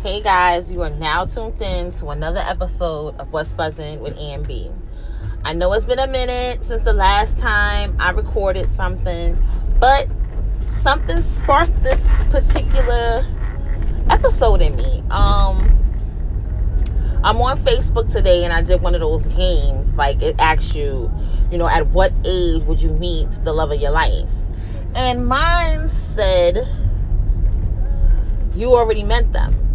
Hey guys, you are now tuned in to another episode of What's Buzzing with AMB. I know it's been a minute since the last time I recorded something, but something sparked this particular episode in me. Um, I'm on Facebook today and I did one of those games. Like it asks you, you know, at what age would you meet the love of your life? And mine said, you already met them.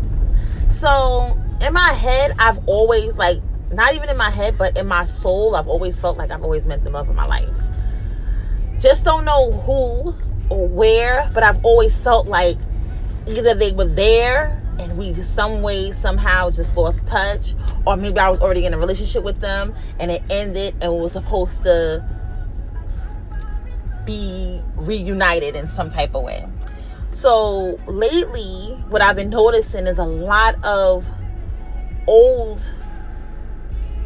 So in my head, I've always like, not even in my head, but in my soul, I've always felt like I've always met the love of my life. Just don't know who or where, but I've always felt like either they were there and we some way somehow just lost touch or maybe i was already in a relationship with them and it ended and was supposed to be reunited in some type of way so lately what i've been noticing is a lot of old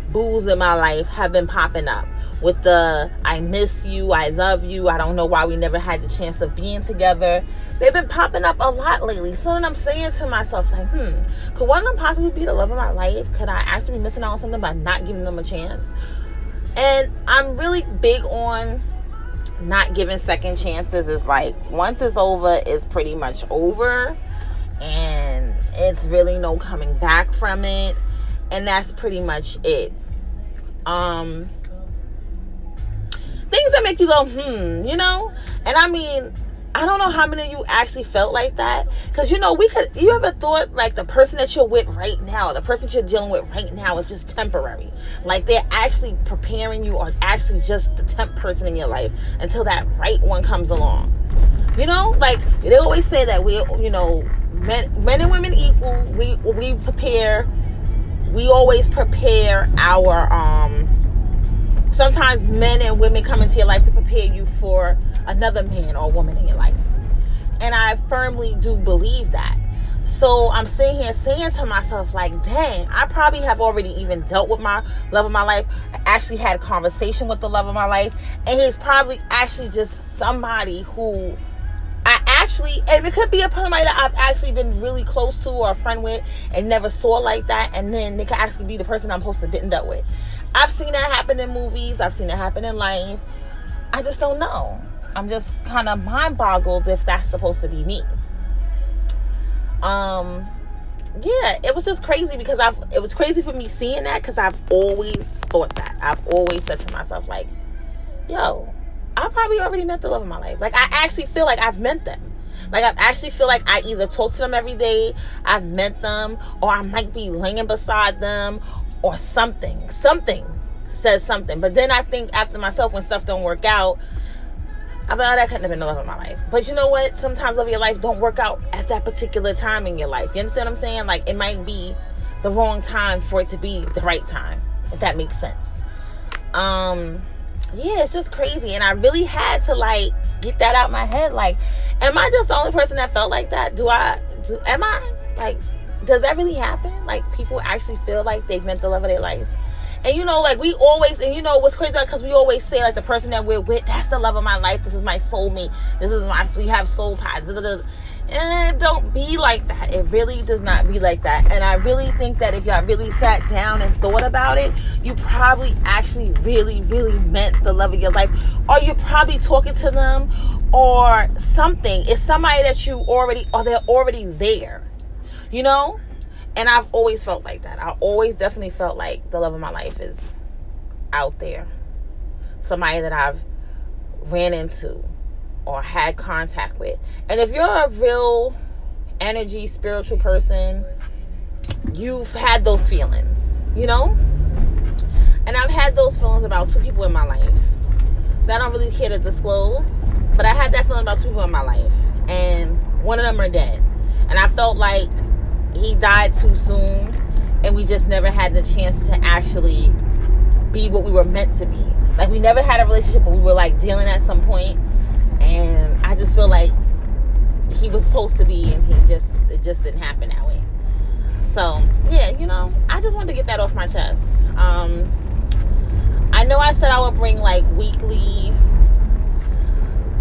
boos in my life have been popping up with the I miss you, I love you, I don't know why we never had the chance of being together. They've been popping up a lot lately. So then I'm saying to myself, like, hmm, could one of them possibly be the love of my life? Could I actually be missing out on something by not giving them a chance? And I'm really big on not giving second chances. is like once it's over, it's pretty much over. And it's really no coming back from it. And that's pretty much it. Um things that make you go, hmm, you know? And I mean, I don't know how many of you actually felt like that. Because, you know, we could, you ever thought like the person that you're with right now, the person you're dealing with right now is just temporary? Like they're actually preparing you or actually just the temp person in your life until that right one comes along. You know, like they always say that we, you know, men, men and women equal. We, we prepare, we always prepare our, um, sometimes men and women come into your life to prepare you for another man or woman in your life. And I firmly do believe that. So I'm sitting here saying to myself, like, dang, I probably have already even dealt with my love of my life. I actually had a conversation with the love of my life. And he's probably actually just somebody who actually, and it could be a person that I've actually been really close to or a friend with and never saw like that. And then they could actually be the person I'm supposed to be in dealt with. I've seen that happen in movies. I've seen it happen in life. I just don't know. I'm just kind of mind boggled if that's supposed to be me. Um, yeah, it was just crazy because I've. It was crazy for me seeing that because I've always thought that. I've always said to myself like, "Yo, I probably already met the love of my life. Like I actually feel like I've met them." Like I actually feel like I either talk to them every day, I've met them, or I might be laying beside them, or something. Something says something. But then I think after myself when stuff don't work out, I'm like, oh, that couldn't have been the love of my life. But you know what? Sometimes love of your life don't work out at that particular time in your life. You understand what I'm saying? Like it might be the wrong time for it to be the right time, if that makes sense. Um, yeah, it's just crazy. And I really had to like get that out my head. Like, am I just the only person that felt like that? Do I do am I like does that really happen? Like people actually feel like they've met the love of their life. And you know, like we always, and you know what's crazy because we always say like the person that we're with, that's the love of my life. This is my soulmate. This is my. We have soul ties. And don't be like that. It really does not be like that. And I really think that if y'all really sat down and thought about it, you probably actually really, really meant the love of your life. Or you're probably talking to them or something. It's somebody that you already, or they're already there you know? And I've always felt like that. I always definitely felt like the love of my life is out there. Somebody that I've ran into or had contact with. And if you're a real energy, spiritual person, you've had those feelings, you know? And I've had those feelings about two people in my life that I don't really care to disclose, but I had that feeling about two people in my life. And one of them are dead. And I felt like he died too soon and we just never had the chance to actually be what we were meant to be. Like we never had a relationship, but we were like dealing at some point, just feel like he was supposed to be, and he just it just didn't happen that way. So yeah, you know, I just wanted to get that off my chest. Um, I know I said I would bring like weekly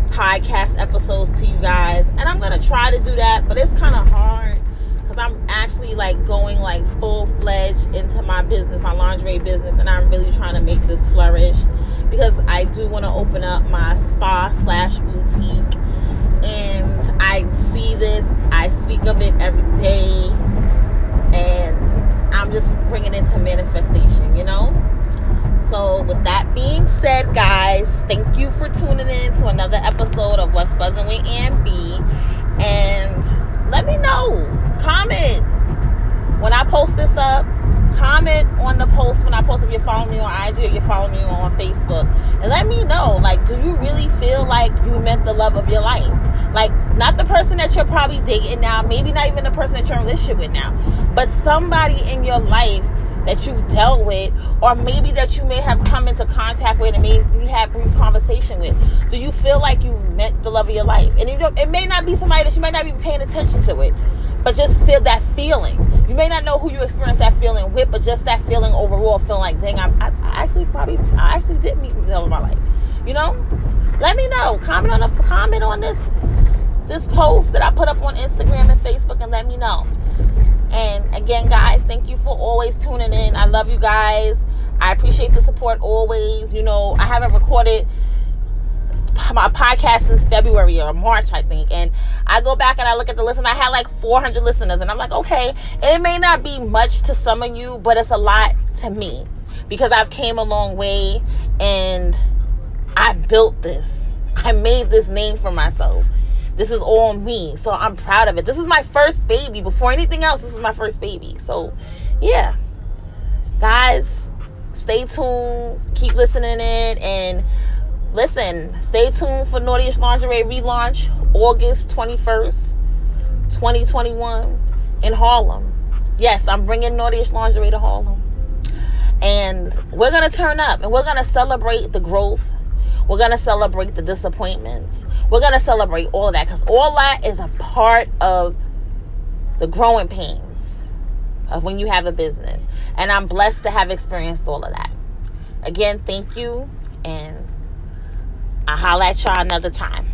podcast episodes to you guys, and I'm gonna try to do that, but it's kind of hard because I'm actually like going like full fledged into my business, my lingerie business, and I'm really trying to make this flourish because I do want to open up my spa slash boutique. And I see this, I speak of it every day, and I'm just bringing it to manifestation, you know? So, with that being said, guys, thank you for tuning in to another episode of What's Buzzing with Ann B. And let me know, comment when I post this up. Comment on the post when I post if you're following me on IG or you're following me on Facebook. And let me know, like, do you really feel like you met the love of your life? Like, not the person that you're probably dating now, maybe not even the person that you're in relationship with now, but somebody in your life that you've dealt with, or maybe that you may have come into contact with and maybe you had brief conversation with. Do you feel like you've met the love of your life? And you know, it may not be somebody that you might not be paying attention to it, but just feel that feeling. You may not know who you experienced that feeling with, but just that feeling overall, feeling like, dang, I, I, actually probably, I actually did meet the love of my life. You know, let me know. Comment on a comment on this this post that I put up on Instagram and Facebook, and let me know. And again, guys, thank you for always tuning in. I love you guys. I appreciate the support always. You know, I haven't recorded my podcast since February or March, I think. And I go back and I look at the list and I had like 400 listeners. And I'm like, okay, it may not be much to some of you, but it's a lot to me because I've came a long way and I built this. I made this name for myself. This is all me. So I'm proud of it. This is my first baby. Before anything else, this is my first baby. So, yeah. Guys, stay tuned. Keep listening in. And listen, stay tuned for Naughtiest Lingerie relaunch August 21st, 2021 in Harlem. Yes, I'm bringing Naughtiest Lingerie to Harlem. And we're going to turn up and we're going to celebrate the growth we're going to celebrate the disappointments. We're going to celebrate all of that because all that is a part of the growing pains of when you have a business. And I'm blessed to have experienced all of that. Again, thank you. And Uh-huh. I'll holla at y'all another time.